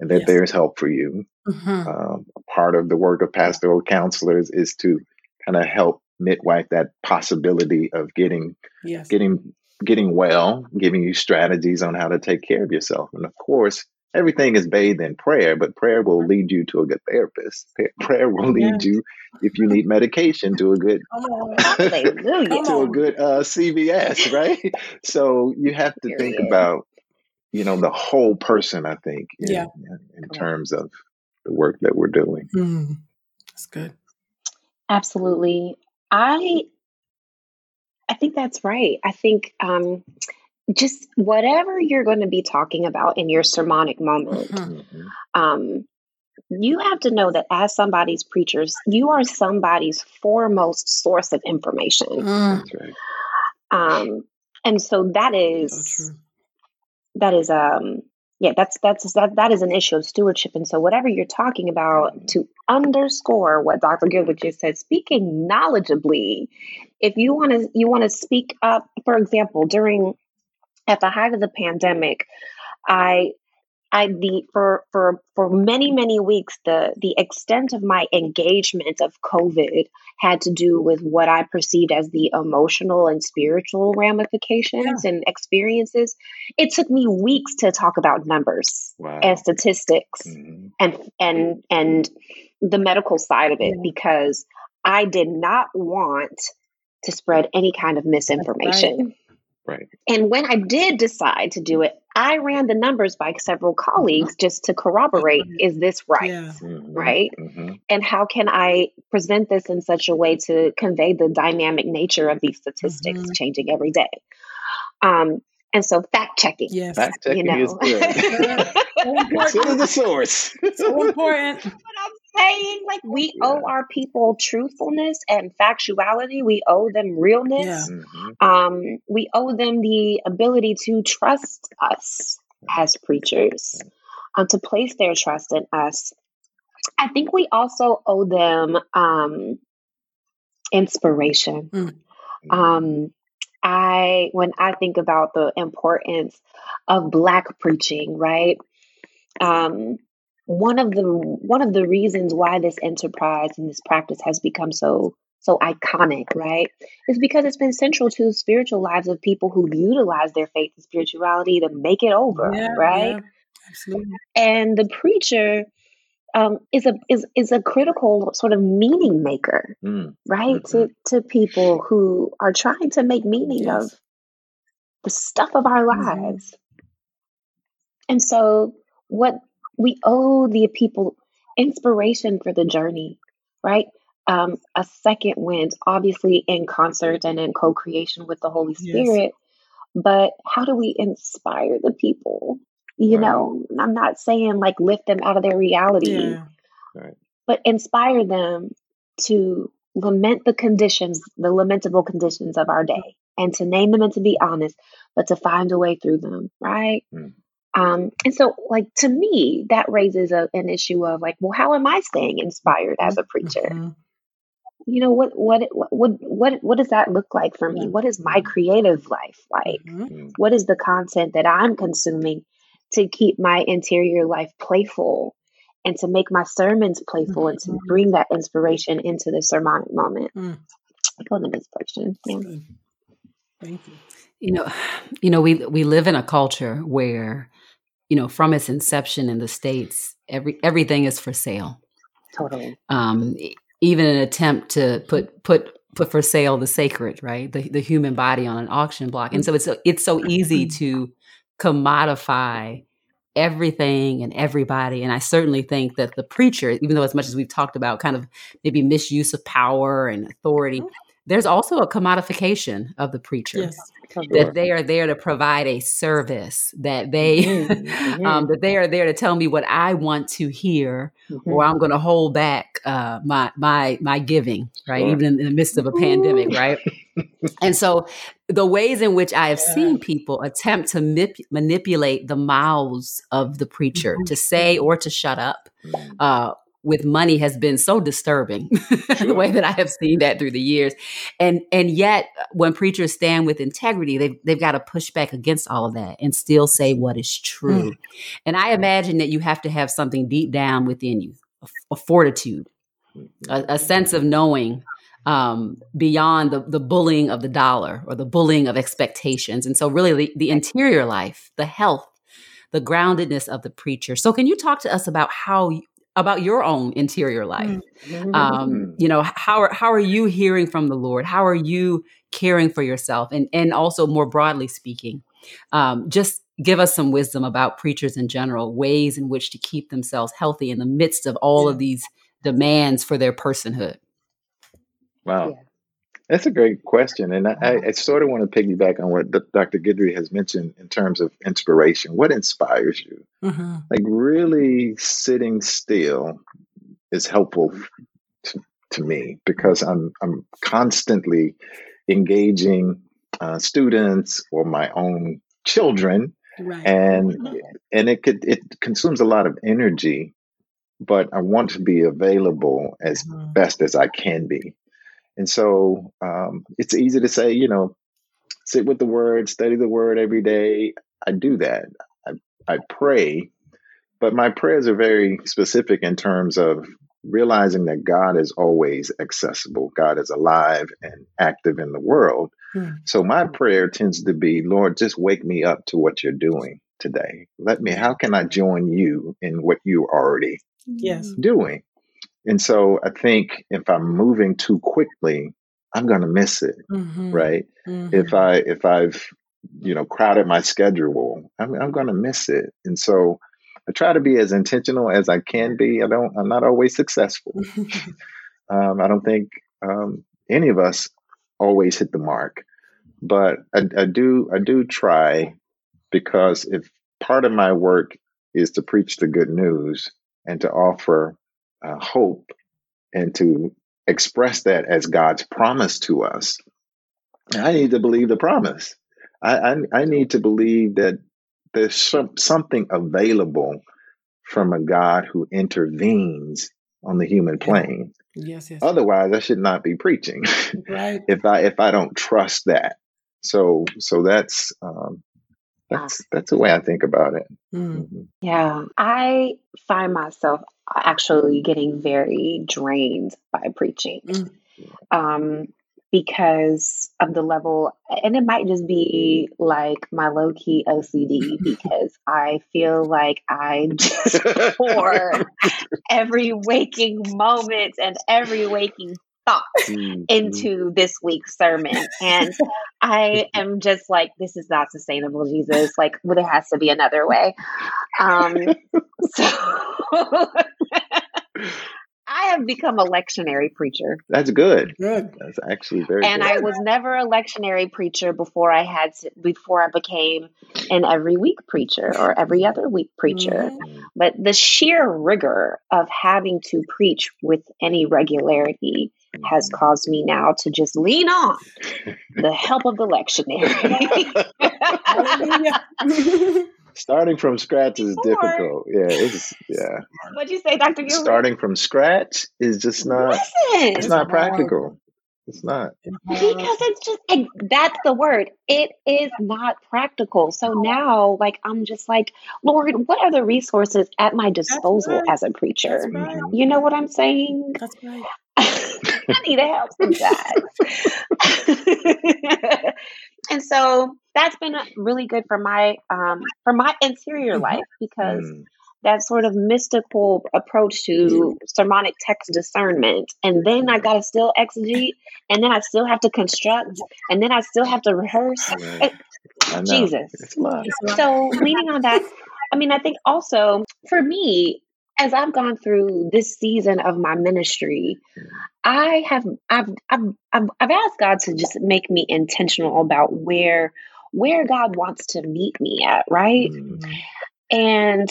and that yes. there's help for you. Mm-hmm. Um, part of the work of pastoral counselors is to kind of help midwife that possibility of getting yes. getting getting well, giving you strategies on how to take care of yourself. And of course, everything is bathed in prayer, but prayer will lead you to a good therapist. Prayer will lead you, if you need medication, to a good to a good uh, CVS, right? So you have to think about, you know, the whole person. I think, in, yeah, in, terms of the work that we're doing. Mm, that's good. Absolutely, I. I think that's right. I think um, just whatever you're going to be talking about in your sermonic moment, mm-hmm. um, you have to know that as somebody's preachers, you are somebody's foremost source of information. Mm. Um, and so that is so that is um yeah that's that's that that is an issue of stewardship. And so whatever you're talking about to underscore what Dr. Gilbert just said, speaking knowledgeably, if you want to you want to speak up, for example, during at the height of the pandemic, I I the for for for many many weeks the the extent of my engagement of COVID had to do with what I perceived as the emotional and spiritual ramifications yeah. and experiences. It took me weeks to talk about numbers wow. and statistics mm-hmm. and and and the medical side of it yeah. because I did not want to spread any kind of misinformation. Right. And when I did decide to do it, I ran the numbers by several colleagues just to corroborate is this right? Yeah. Mm-hmm. Right? Mm-hmm. And how can I present this in such a way to convey the dynamic nature of these statistics mm-hmm. changing every day? Um, and so fact checking. Yes. Fact checking you know. is good. Consider the source. so important. But I'm saying, like, we yeah. owe our people truthfulness and factuality. We owe them realness. Yeah. Mm-hmm. Um, we owe them the ability to trust us as preachers, um, to place their trust in us. I think we also owe them um, inspiration. Mm. Um, I when I think about the importance of black preaching, right? Um, one of the one of the reasons why this enterprise and this practice has become so so iconic, right? Is because it's been central to the spiritual lives of people who've utilized their faith and spirituality to make it over, yeah, right? Yeah, absolutely. And the preacher um, is a is is a critical sort of meaning maker, mm. right? Mm-hmm. To to people who are trying to make meaning yes. of the stuff of our mm-hmm. lives. Mm-hmm. And so, what we owe the people inspiration for the journey, right? Um, a second wind, obviously in concert and in co-creation with the Holy Spirit. Yes. But how do we inspire the people you right. know, I'm not saying like lift them out of their reality, yeah. right. but inspire them to lament the conditions, the lamentable conditions of our day, and to name them and to be honest, but to find a way through them, right? Mm. Um, and so, like to me, that raises a, an issue of like, well, how am I staying inspired as a preacher? Mm-hmm. You know what? What? What? What? What does that look like for me? What is my creative life like? Mm-hmm. What is the content that I'm consuming to keep my interior life playful and to make my sermons playful mm-hmm. and to mm-hmm. bring that inspiration into the sermonic moment. Mm. I call them inspiration. Yeah. Thank you. You know, you know, we we live in a culture where, you know, from its inception in the states, every everything is for sale. Totally. Um, even an attempt to put put put for sale the sacred, right? The the human body on an auction block, and so it's it's so easy to commodify everything and everybody. And I certainly think that the preacher, even though as much as we've talked about kind of maybe misuse of power and authority, mm-hmm. There's also a commodification of the preacher. Yes, that they are there to provide a service, that they mm-hmm. um, that they are there to tell me what I want to hear, mm-hmm. or I'm going to hold back uh, my my my giving, right? Sure. Even in, in, the midst of a pandemic, right? and so the ways in which I have yeah. seen people attempt to manipulate the mouths of the preacher mm-hmm. to say or to shut up mm. uh, with money has been so disturbing sure. the way that I have seen that through the years. And and yet when preachers stand with integrity, they've they've got to push back against all of that and still say what is true. Mm. And I imagine that you have to have something deep down within you, a, a fortitude, a, a sense of knowing um, beyond the, the bullying of the dollar or the bullying of expectations. And so, really, the, the interior life, the health, the groundedness of the preacher. So, can you talk to us about how about your own interior life? Mm-hmm. Um, you know, how are how are you hearing from the Lord? How are you caring for yourself? And and also more broadly speaking, um, just give us some wisdom about preachers in general, ways in which to keep themselves healthy in the midst of all of these demands for their personhood. Wow. Yeah. That's a great question. And I, I, sort of want to piggyback on what Dr. Guidry has mentioned in terms of inspiration. What inspires you? Mm-hmm. Like, really sitting still is helpful to, to me because I'm, I'm constantly engaging uh, students or my own children. Right. And and it could it consumes a lot of energy, but I want to be available as mm-hmm. best as I can be. And so um, it's easy to say, you know, sit with the word, study the word every day. I do that. I, I pray, but my prayers are very specific in terms of realizing that God is always accessible. God is alive and active in the world. Hmm. So my prayer tends to be, Lord, just wake me up to what you're doing today. Let me, how can I join you in what you're already yes. doing? And so I think if I'm moving too quickly, I'm going to miss it, mm-hmm. right? Mm-hmm. If I if I've you know crowded my schedule, I'm, I'm going to miss it. And so I try to be as intentional as I can be. I don't. I'm not always successful. um, I don't think um, any of us always hit the mark, but I, I do. I do try because if part of my work is to preach the good news and to offer uh, hope and to express that as God's promise to us. I need to believe the promise. I, I, I need to believe that there's some, something available from a God who intervenes on the human plane. Yes, yes. Otherwise, I should not be preaching. Right. if I if I don't trust that, so so that's um, that's that's the way I think about it. Mm. Mm-hmm. Yeah, I find myself actually getting very drained by preaching. Mm. Um, because of the level, and it might just be like my low key OCD because I feel like I just pour every waking moment and every waking thought mm-hmm. into this week's sermon. And I am just like, this is not sustainable, Jesus. Like, well, there has to be another way. Um, so I have become a lectionary preacher. That's good. Good. That's actually very. And good. I was never a lectionary preacher before I had to, before I became an every week preacher or every other week preacher. Mm-hmm. But the sheer rigor of having to preach with any regularity has caused me now to just lean on the help of the lectionary. starting from scratch is difficult. Yeah, it's yeah. What'd you say, Doctor Gilbert? Starting from scratch is just not. Listen, it's not practical. It's not because it's just like that's the word. It is not practical. So now, like, I'm just like, Lord, what are the resources at my disposal right. as a preacher? Right. You know what I'm saying? That's right. I need to help sometimes. and so that's been really good for my um, for my interior mm-hmm. life because mm. that sort of mystical approach to sermonic text discernment, and then I got to still exegete, and then I still have to construct, and then I still have to rehearse. It, Jesus. So leaning on that, I mean, I think also for me, as I've gone through this season of my ministry, I have I've I've I've, I've asked God to just make me intentional about where where God wants to meet me at, right? Mm-hmm. And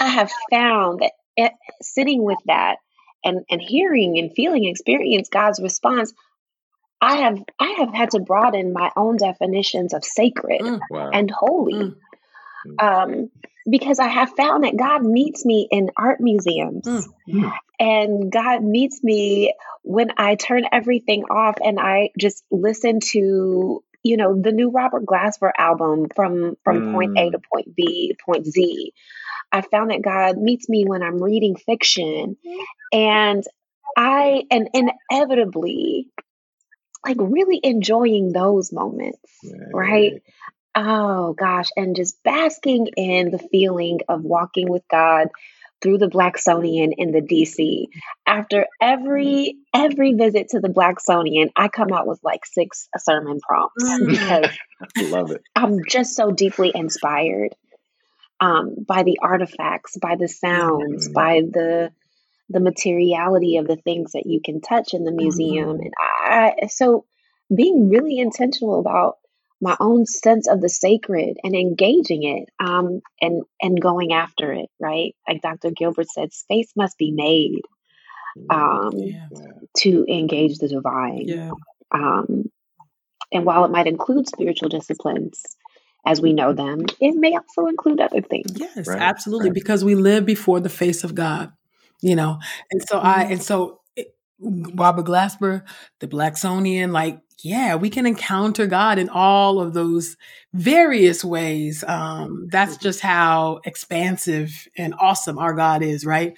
I have found that it, sitting with that and and hearing and feeling experience God's response, I have I have had to broaden my own definitions of sacred mm, wow. and holy. Mm. mm. Um, because I have found that God meets me in art museums. Mm. mm. And God meets me when I turn everything off and I just listen to, you know, the new Robert Glasper album from from mm. point A to mm. point B, point Z. I found that God meets me when I'm reading fiction and I and inevitably like really enjoying those moments, right? Oh gosh, and just basking in the feeling of walking with God through the Blacksonian in the DC. After every every visit to the Blacksonian, I come out with like six sermon prompts mm. because I love it. I'm just so deeply inspired um, by the artifacts, by the sounds, mm. by the the materiality of the things that you can touch in the museum, mm. and I so being really intentional about my own sense of the sacred and engaging it um, and and going after it right like dr gilbert said space must be made um, yeah. to engage the divine yeah. um, and while it might include spiritual disciplines as we know them it may also include other things yes right. absolutely right. because we live before the face of god you know and so mm-hmm. i and so Robert Glasper, the Blacksonian, like yeah, we can encounter God in all of those various ways. Um, that's just how expansive and awesome our God is, right?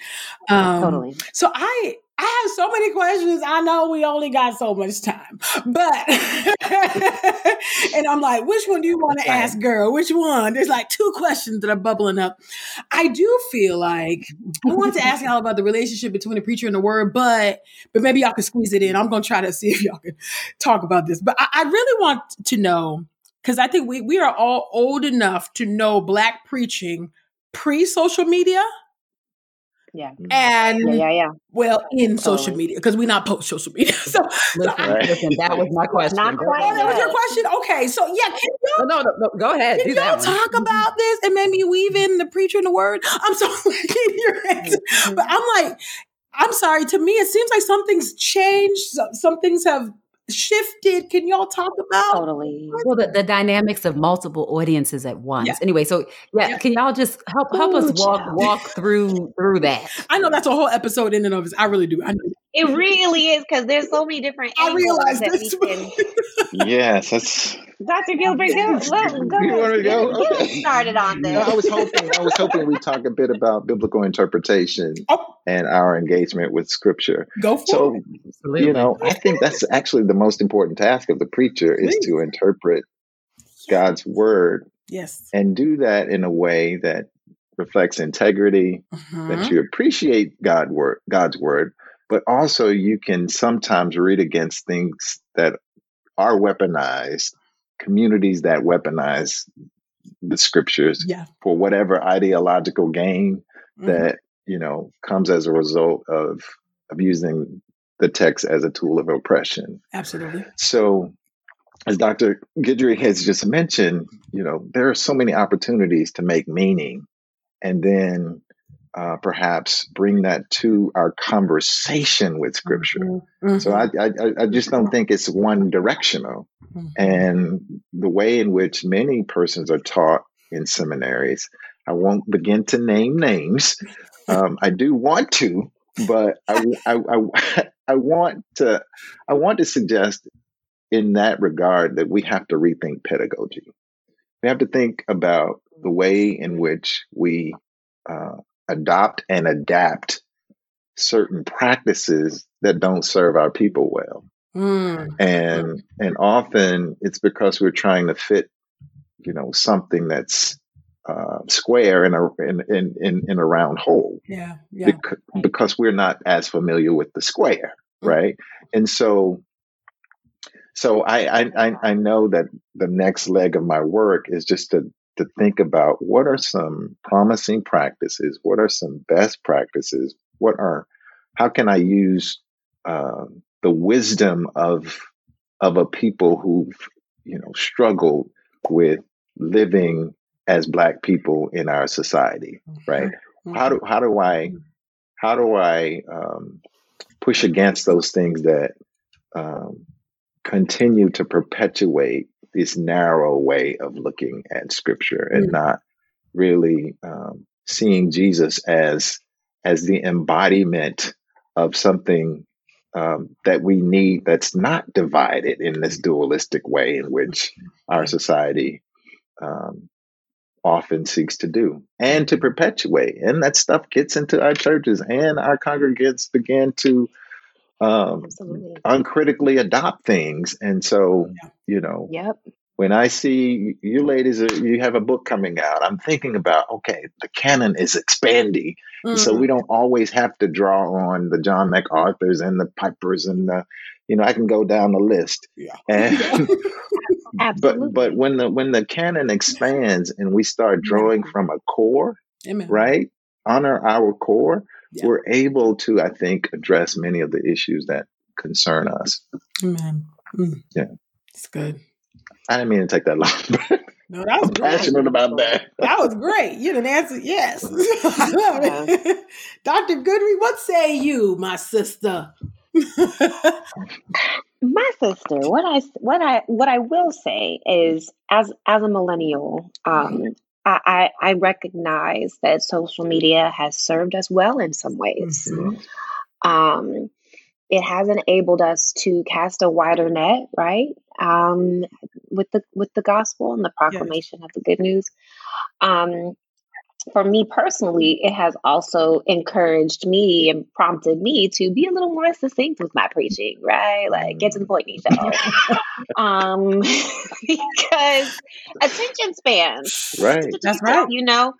Um, totally. So I I have so many questions. I know we only got so much time, but and I'm like, which one do you want to ask, girl? Which one? There's like two questions that are bubbling up. I do feel like I want to ask y'all about the relationship between the preacher and the word, but but maybe y'all can squeeze it in. I'm gonna try to see if y'all can talk about this. But I, I really want to know because I think we we are all old enough to know black preaching pre social media Yeah. And yeah, yeah, yeah. well, in totally. social media because we not post social media. So, listen, so listen, that was my question. Not quite. Oh, that was your question. Okay, so yeah, can y'all, no, no, no, go ahead. Can y'all talk one. about this and maybe weave in the preacher and the word? I'm sorry, your mm-hmm. but I'm like, I'm sorry. To me, it seems like something's changed. Some things have shifted. Can y'all talk about totally well the, the dynamics of multiple audiences at once? Yeah. Anyway, so yeah, yeah, can y'all just help help Ooh, us walk child. walk through through that? I know that's a whole episode in and of itself. I really do. I know. It really is because there's so many different. I realize that this. We can... yes, that's. Dr. Gilbert, go, go, go, you want to go? Okay. started on this. No, I was hoping. I was hoping we talk a bit about biblical interpretation oh. and our engagement with Scripture. Go for so, it. you know, I think that's actually the most important task of the preacher Please. is to interpret God's word. Yes, and do that in a way that reflects integrity, mm-hmm. that you appreciate God word, God's word, but also you can sometimes read against things that are weaponized, communities that weaponize the scriptures yeah. for whatever ideological gain mm-hmm. that you know comes as a result of of using the text as a tool of oppression. Absolutely. So as Dr. Guidry has just mentioned, you know, there are so many opportunities to make meaning and then uh, perhaps bring that to our conversation with scripture. Mm-hmm. So I, I, I, just don't think it's one directional. Mm-hmm. And the way in which many persons are taught in seminaries, I won't begin to name names. Um, I do want to, but I, I, I, I want to, I want to suggest in that regard that we have to rethink pedagogy. We have to think about the way in which we uh, adopt and adapt certain practices that don't serve our people well. Mm. And and often it's because we're trying to fit, you know, something that's uh, square in a in, in in in a round hole. Yeah, yeah. Because, because we're not as familiar with the square, mm. right? And so so I, I I know that the next leg of my work is just to to think about what are some promising practices, what are some best practices, what are how can I use uh, the wisdom of of a people who've you know struggled with living as black people in our society, right? Mm-hmm. How do how do I how do I um, push against those things that um, continue to perpetuate this narrow way of looking at scripture and mm. not really um, seeing Jesus as as the embodiment of something um, that we need that's not divided in this dualistic way in which our society um, often seeks to do and to perpetuate. And that stuff gets into our churches and our congregants begin to um, uncritically adopt things. And so, you know, yep. when I see you ladies, uh, you have a book coming out, I'm thinking about, okay, the canon is expanding. Mm-hmm. So we don't always have to draw on the John MacArthur's and the Pipers and the, you know, I can go down the list. Yeah. And, but but when the when the canon expands and we start drawing from a core, Amen. right? Honor our core yeah. we're able to, I think, address many of the issues that concern us. Amen. Mm. Yeah. It's good. I didn't mean to take that long. No, that was I'm passionate about that. That was great. You didn't answer yes. I love it. Dr. Guidry, what say you, my sister? my sister, what I what I what I will say is as as a millennial, um, I, I, recognize that social media has served us well in some ways. Mm-hmm. Um, it has enabled us to cast a wider net, right? Um, with the with the gospel and the proclamation yes. of the good news. Um, for me personally, it has also encouraged me and prompted me to be a little more succinct with my preaching, right? Like get to the point, Nisha. um, because attention spans, right? That's right. You know,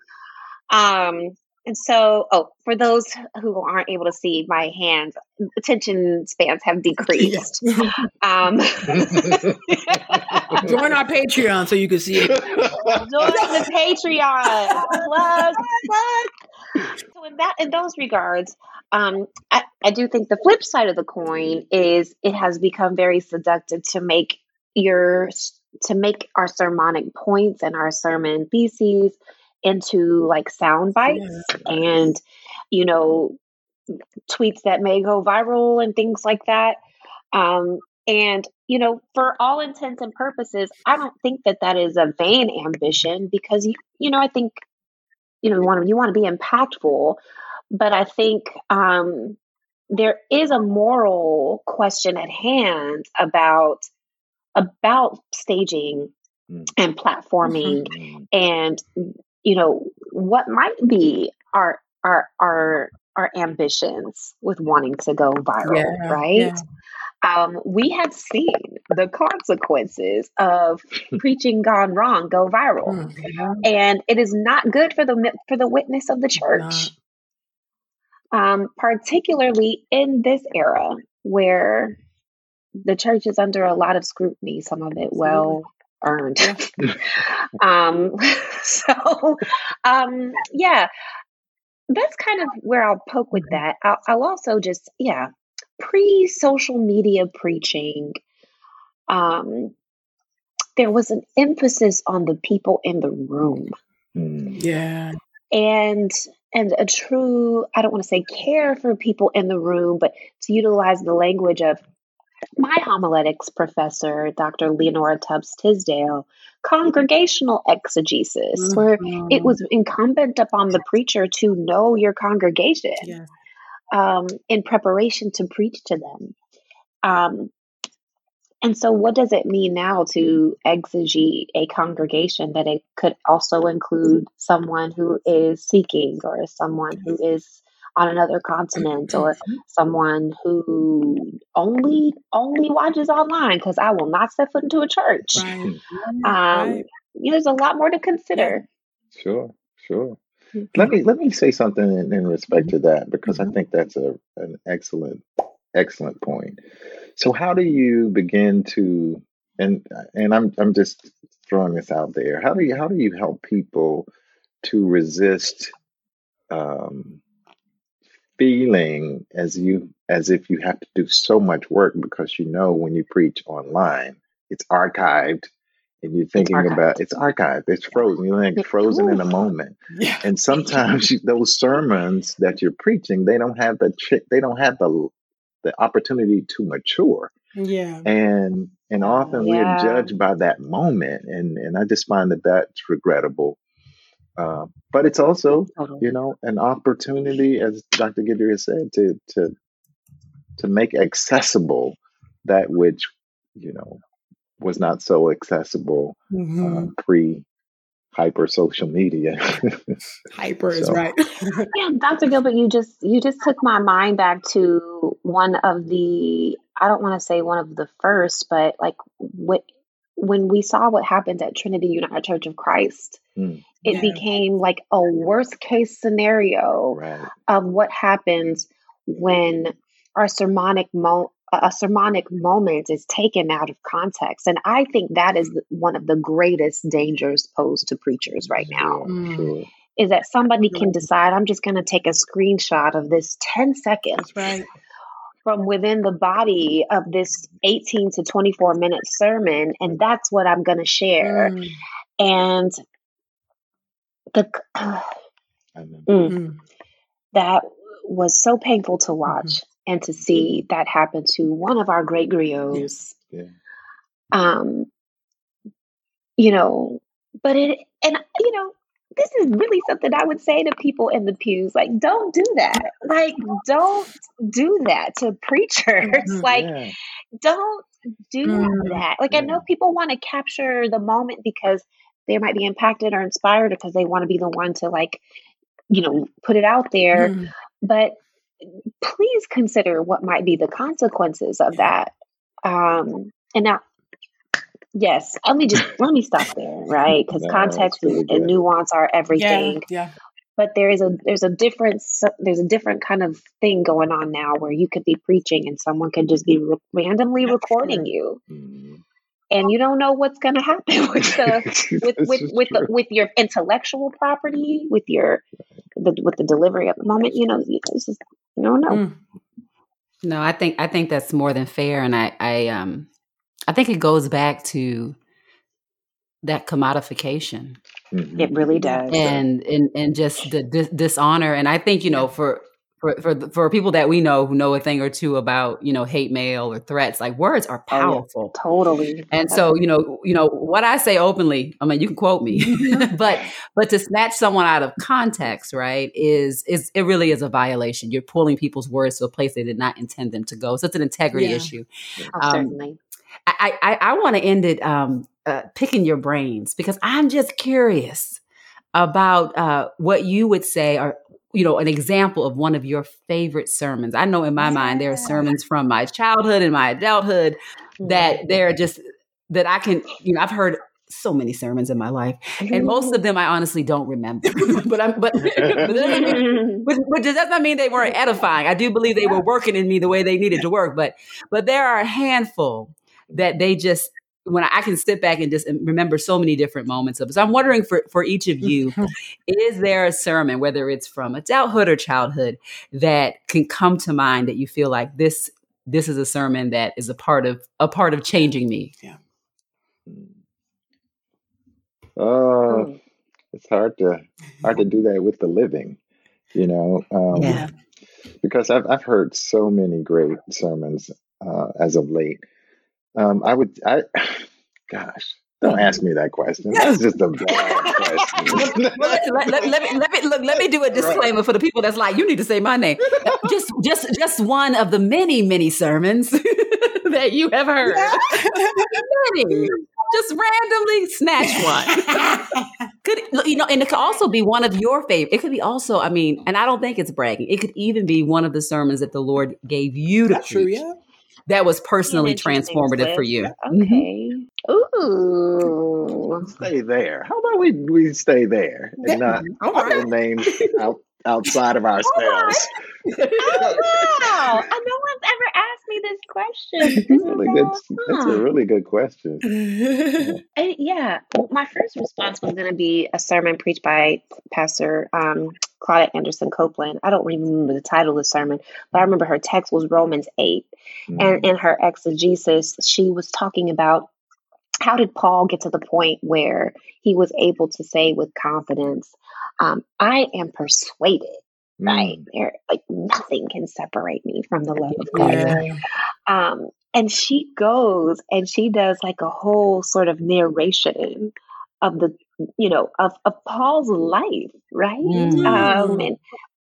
um, and so, oh, for those who aren't able to see my hands, attention spans have decreased. um, Join our Patreon so you can see it. Join the Patreon. Plug, plug. so in that in those regards, um, I, I do think the flip side of the coin is it has become very seductive to make your to make our sermonic points and our sermon theses into like sound bites and you know tweets that may go viral and things like that um, and you know for all intents and purposes i don't think that that is a vain ambition because you, you know i think you know you want to you want to be impactful but i think um, there is a moral question at hand about about staging mm. and platforming mm-hmm. and you know what might be our our our our ambitions with wanting to go viral yeah, right yeah. Um, we have seen the consequences of preaching gone wrong go viral, mm-hmm. and it is not good for the for the witness of the church. Um, particularly in this era where the church is under a lot of scrutiny, some of it well earned. um, so, um, yeah, that's kind of where I'll poke with that. I'll, I'll also just, yeah, pre social media preaching, um, there was an emphasis on the people in the room. Mm. Yeah. And and a true, I don't want to say care for people in the room, but to utilize the language of my homiletics professor, Dr. Leonora Tubbs Tisdale, congregational exegesis, mm-hmm. where it was incumbent upon the preacher to know your congregation yes. um, in preparation to preach to them. Um, and so, what does it mean now to exegete a congregation that it could also include someone who is seeking or someone who is on another continent or mm-hmm. someone who only only watches online because I will not step foot into a church. Right. Um, right. You know, there's a lot more to consider. Sure, sure. Mm-hmm. Let me let me say something in, in respect to that because mm-hmm. I think that's a an excellent excellent point. So how do you begin to and and I'm I'm just throwing this out there. How do you how do you help people to resist um, feeling as you as if you have to do so much work because you know when you preach online, it's archived and you're thinking it's about it's archived, it's frozen. You're like frozen in a moment. Yeah. And sometimes you, those sermons that you're preaching, they don't have the they don't have the the opportunity to mature. Yeah. And and often yeah. we're judged by that moment, and and I just find that that's regrettable. Uh, but it's also, totally. you know, an opportunity, as Dr. Guidry said, to to to make accessible that which you know was not so accessible uh, mm-hmm. uh, pre hyper social media. hyper so. is right. yeah, Dr. Gilbert, you just you just took my mind back to one of the I don't want to say one of the first, but like what when we saw what happened at Trinity United Church of Christ, mm. it yeah. became like a worst case scenario right. of what happens when our sermonic mo- a sermonic moment is taken out of context. And I think that is one of the greatest dangers posed to preachers right now. Mm. Is that somebody can decide, I'm just going to take a screenshot of this 10 seconds right from within the body of this 18 to 24 minute sermon and that's what i'm going to share mm. and the uh, mm, that was so painful to watch mm-hmm. and to see that happen to one of our great griots yes. yeah. um you know but it and you know this is really something I would say to people in the pews. Like, don't do that. Like, don't do that to preachers. Mm-hmm, like, yeah. don't do mm-hmm. that. Like, yeah. I know people want to capture the moment because they might be impacted or inspired because they want to be the one to, like, you know, put it out there. Mm-hmm. But please consider what might be the consequences of that. Um, and now Yes, let me just let me stop there, right? Because no, context really and nuance are everything. Yeah, yeah. But there is a there's a difference. There's a different kind of thing going on now where you could be preaching and someone could just be re- randomly recording you. Mm-hmm. and you don't know what's going to happen with the with with with, the, with your intellectual property, with your the, with the delivery at the moment. You know, you just you don't know. Mm. No, I think I think that's more than fair, and I I um I think it goes back to that commodification. Mm-hmm. It really does, and and and just the dis- dishonor. And I think you know for for for for people that we know who know a thing or two about you know hate mail or threats like words are powerful oh, yeah. totally and so you know you know what i say openly i mean you can quote me mm-hmm. but but to snatch someone out of context right is is it really is a violation you're pulling people's words to a place they did not intend them to go so it's an integrity yeah. issue oh, um, certainly i i, I want to end it um uh, picking your brains because i'm just curious about uh, what you would say or you know, an example of one of your favorite sermons. I know in my yeah. mind there are sermons from my childhood and my adulthood that they're just that I can, you know, I've heard so many sermons in my life, and most of them I honestly don't remember. but I'm, but, but, mean, but, but does that not mean they weren't edifying? I do believe they were working in me the way they needed to work. But but there are a handful that they just when I can sit back and just remember so many different moments of it. So I'm wondering for, for each of you, is there a sermon, whether it's from adulthood or childhood, that can come to mind that you feel like this this is a sermon that is a part of a part of changing me? Yeah. Uh, it's hard to hard to do that with the living, you know. Um, yeah. Because I've I've heard so many great sermons uh, as of late um, I would, I, gosh, don't ask me that question. That's just a bad question. let, let, let, let, me let me look. Let me do a disclaimer for the people that's like, you need to say my name. just just just one of the many many sermons that you have heard. many. Just randomly snatch one. could you know, and it could also be one of your favorite. It could be also, I mean, and I don't think it's bragging. It could even be one of the sermons that the Lord gave you to that's preach. True, yeah that was personally transformative for you. Okay. Mm-hmm. Ooh. Stay there. How about we we stay there and not right. names out, outside of ourselves? oh, wow. No one's ever asked me this question. This really good, that's a really good question. yeah. yeah. Well, my first response was going to be a sermon preached by Pastor um, Claudette Anderson Copeland. I don't remember the title of the sermon, but I remember her text was Romans 8. Mm-hmm. And in her exegesis, she was talking about how did Paul get to the point where he was able to say with confidence, um, I am persuaded. Right? There, like nothing can separate me from the love of God. Yeah. Um, and she goes and she does like a whole sort of narration of the you know of, of paul's life right mm-hmm. um and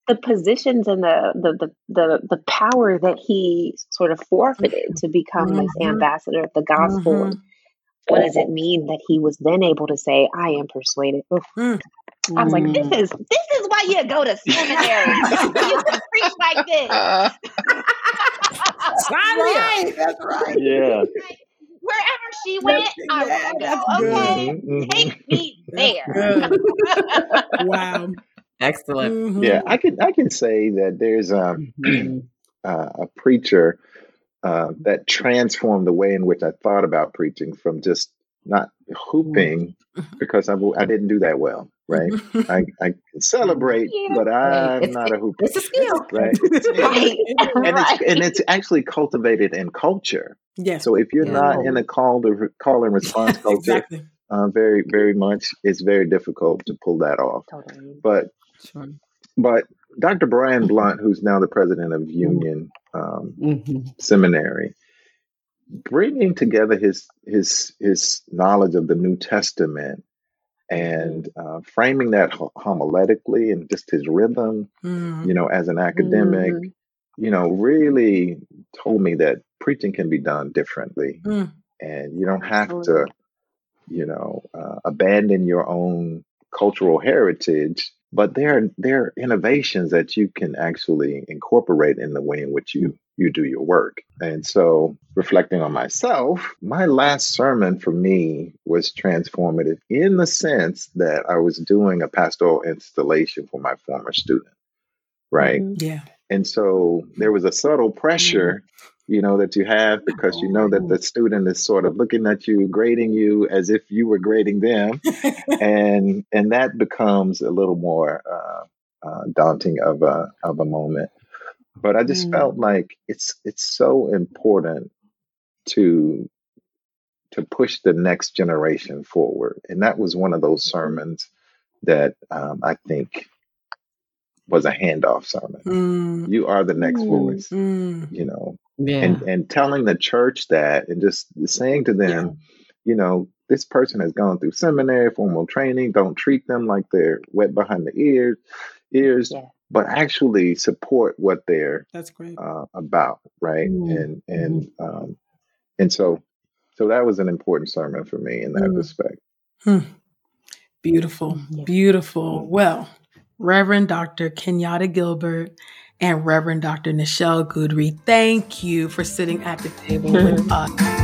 the positions and the, the the the the power that he sort of forfeited to become mm-hmm. this ambassador of the gospel mm-hmm. what does it mean that he was then able to say i am persuaded mm. I was like, this mm. is this is why you go to seminary. you can preach like this. That's right. That's right. Yeah wherever she went, I want to go. Okay, mm-hmm. take me there. wow, excellent. Mm-hmm. Yeah, I can I can say that there's um, mm-hmm. uh, a preacher uh, that transformed the way in which I thought about preaching from just not hooping mm-hmm. because I, I didn't do that well right? I, I celebrate, yeah. but I'm it's, not a hooper. It's a skill, right? right. And it's and it's actually cultivated in culture. Yes. So if you're yeah. not in a call to call and response culture, exactly. uh, very very much, it's very difficult to pull that off. Totally. But sure. but Dr. Brian Blount, who's now the president of Union um, mm-hmm. Seminary, bringing together his his his knowledge of the New Testament and uh, framing that homiletically and just his rhythm, mm. you know, as an academic, mm. you know, really told me that preaching can be done differently, mm. and you don't have to, you know, uh, abandon your own cultural heritage. But there, are, there are innovations that you can actually incorporate in the way in which you you do your work. And so, reflecting on myself, my last sermon for me was transformative in the sense that I was doing a pastoral installation for my former student, right? Mm-hmm. Yeah. And so there was a subtle pressure you know, that you have because you know that the student is sort of looking at you, grading you as if you were grading them, and and that becomes a little more uh, uh, daunting of a of a moment. But I just mm. felt like it's it's so important to to push the next generation forward, and that was one of those sermons that um, I think was a handoff sermon. Mm. You are the next mm. voice, mm. you know, yeah. and and telling the church that, and just saying to them, yeah. you know, this person has gone through seminary, formal training. Don't treat them like they're wet behind the ears, ears, yeah. But actually support what they're that's great uh, about, right? Mm. And and mm-hmm. um, and so so that was an important sermon for me in that mm. respect. Hmm. Beautiful, beautiful. Well, Reverend Dr. Kenyatta Gilbert and Reverend Dr. Nichelle Guidry, thank you for sitting at the table with us